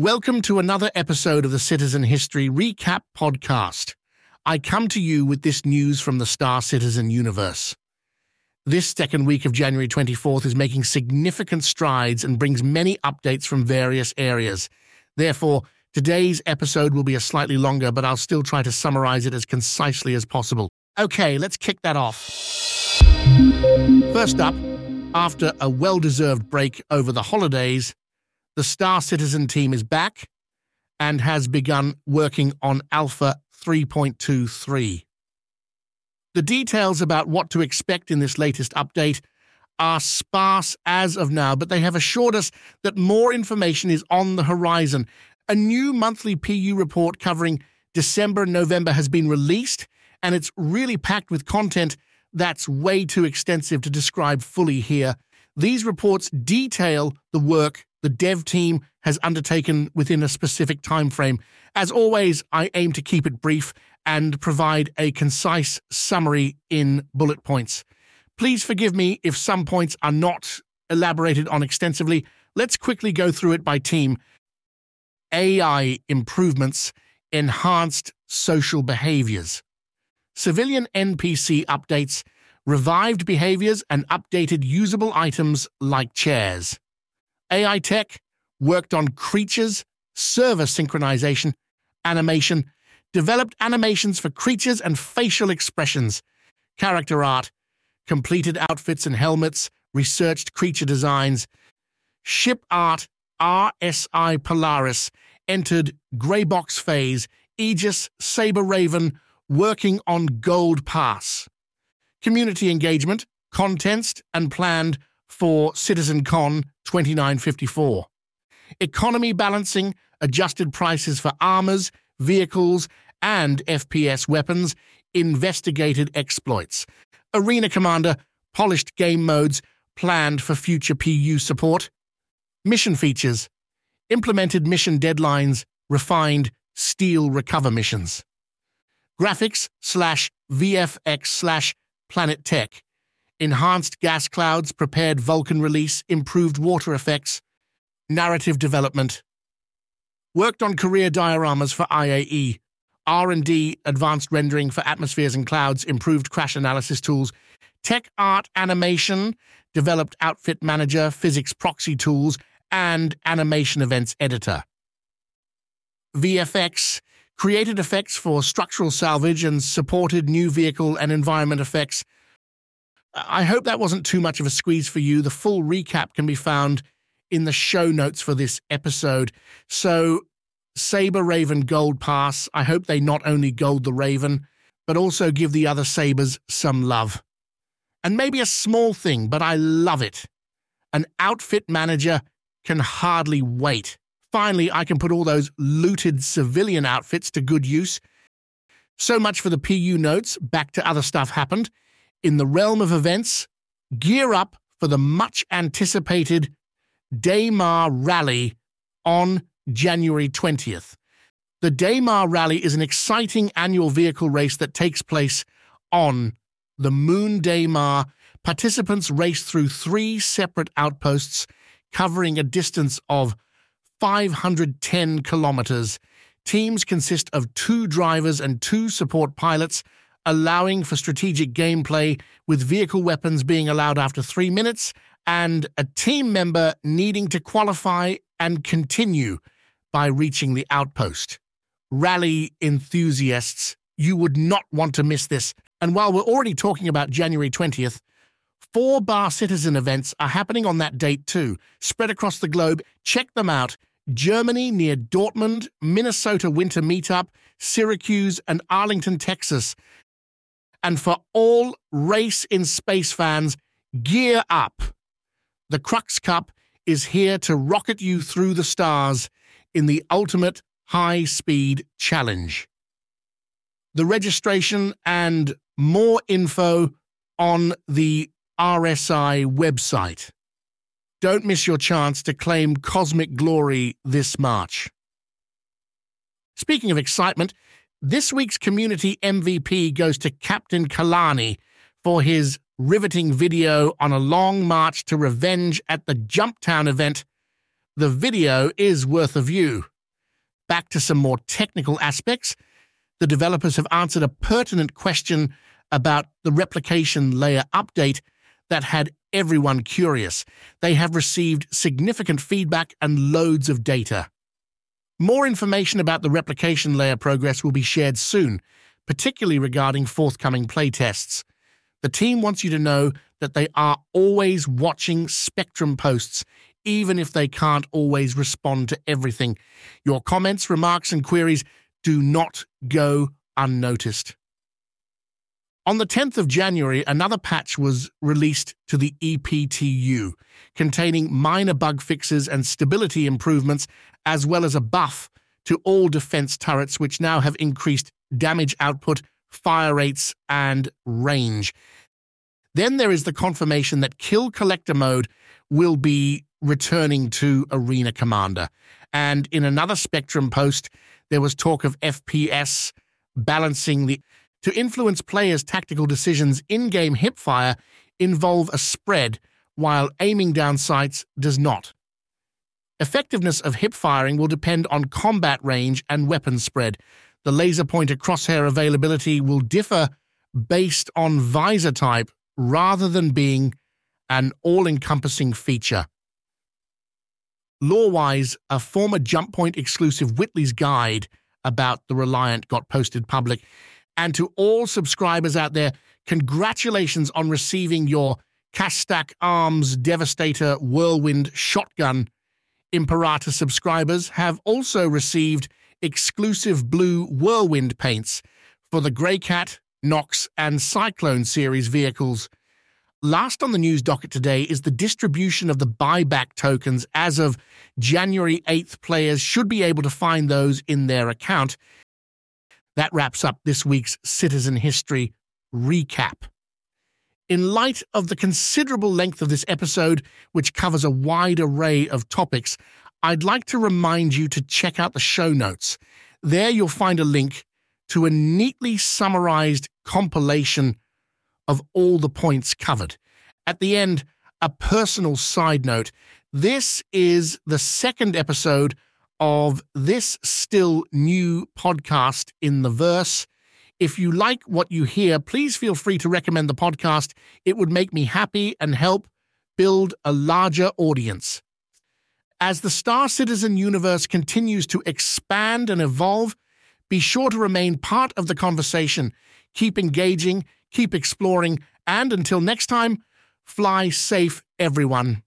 Welcome to another episode of the Citizen History Recap Podcast. I come to you with this news from the Star Citizen universe. This second week of January 24th is making significant strides and brings many updates from various areas. Therefore, today's episode will be a slightly longer, but I'll still try to summarize it as concisely as possible. Okay, let's kick that off. First up, after a well deserved break over the holidays, the Star Citizen team is back and has begun working on Alpha 3.23. The details about what to expect in this latest update are sparse as of now, but they have assured us that more information is on the horizon. A new monthly PU report covering December and November has been released, and it's really packed with content that's way too extensive to describe fully here. These reports detail the work the dev team has undertaken within a specific time frame. As always, I aim to keep it brief and provide a concise summary in bullet points. Please forgive me if some points are not elaborated on extensively. Let's quickly go through it by team. AI improvements, enhanced social behaviors. Civilian NPC updates, revived behaviors, and updated usable items like chairs. AI Tech worked on creatures, server synchronization, animation, developed animations for creatures and facial expressions, character art, completed outfits and helmets, researched creature designs. Ship art RSI Polaris entered grey box phase, Aegis Saber Raven working on Gold Pass. Community engagement, contest, and planned for CitizenCon 2954. Economy balancing, adjusted prices for armors, vehicles, and FPS weapons, investigated exploits. Arena Commander, polished game modes, planned for future PU support. Mission features, implemented mission deadlines, refined steal recover missions. Graphics slash VFX slash Planet Tech enhanced gas clouds, prepared Vulkan release, improved water effects, narrative development. Worked on career dioramas for IAE, R&D, advanced rendering for atmospheres and clouds, improved crash analysis tools, tech art animation, developed outfit manager, physics proxy tools, and animation events editor. VFX created effects for structural salvage and supported new vehicle and environment effects I hope that wasn't too much of a squeeze for you. The full recap can be found in the show notes for this episode. So, Saber Raven Gold Pass, I hope they not only gold the Raven, but also give the other Sabers some love. And maybe a small thing, but I love it. An outfit manager can hardly wait. Finally, I can put all those looted civilian outfits to good use. So much for the PU notes. Back to other stuff happened in the realm of events, gear up for the much anticipated Daymar Rally on January 20th. The Daymar Rally is an exciting annual vehicle race that takes place on the Moon Daymar. Participants race through three separate outposts covering a distance of 510 kilometers. Teams consist of two drivers and two support pilots allowing for strategic gameplay, with vehicle weapons being allowed after three minutes, and a team member needing to qualify and continue by reaching the outpost. Rally enthusiasts, you would not want to miss this. And while we're already talking about January 20th, four Bar Citizen events are happening on that date too, spread across the globe. Check them out. Germany near Dortmund, Minnesota Winter Meetup, Syracuse, and Arlington, Texas. And for all race in space fans, gear up. The Crux Cup is here to rocket you through the stars in the ultimate high speed challenge. The registration and more info on the RSI website. Don't miss your chance to claim cosmic glory this March. Speaking of excitement, this week's community MVP goes to Captain Kalani for his riveting video on a long march to revenge at the Jumptown event. the video is worth a view. Back to some more technical aspects. The developers have answered a pertinent question about the replication layer update that had everyone curious. They have received significant feedback and loads of data. More information about the replication layer progress will be shared soon, particularly regarding forthcoming playtests. The team wants you to know that they are always watching Spectrum posts, even if they can't always respond to everything. Your comments, remarks, and queries do not go unnoticed. On the 10th of January, another patch was released to the EPTU, containing minor bug fixes and stability improvements, as well as a buff to all defense turrets, which now have increased damage output, fire rates, and range. Then there is the confirmation that Kill Collector mode will be returning to Arena Commander. And in another Spectrum post, there was talk of FPS balancing the to influence players' tactical decisions, in game hipfire involve a spread, while aiming down sights does not. Effectiveness of hip firing will depend on combat range and weapon spread. The laser pointer crosshair availability will differ based on visor type rather than being an all encompassing feature. Lore-wise, a former Jump Point exclusive Whitley's guide about the Reliant got posted public. And to all subscribers out there, congratulations on receiving your Kastak Arms Devastator Whirlwind Shotgun. Imperator subscribers have also received exclusive blue Whirlwind paints for the Greycat, Nox, and Cyclone series vehicles. Last on the news docket today is the distribution of the buyback tokens. As of January 8th, players should be able to find those in their account. That wraps up this week's Citizen History recap. In light of the considerable length of this episode, which covers a wide array of topics, I'd like to remind you to check out the show notes. There you'll find a link to a neatly summarized compilation of all the points covered. At the end, a personal side note. This is the second episode of this still new podcast in the verse. If you like what you hear, please feel free to recommend the podcast. It would make me happy and help build a larger audience. As the Star Citizen universe continues to expand and evolve, be sure to remain part of the conversation. Keep engaging, keep exploring, and until next time, fly safe, everyone.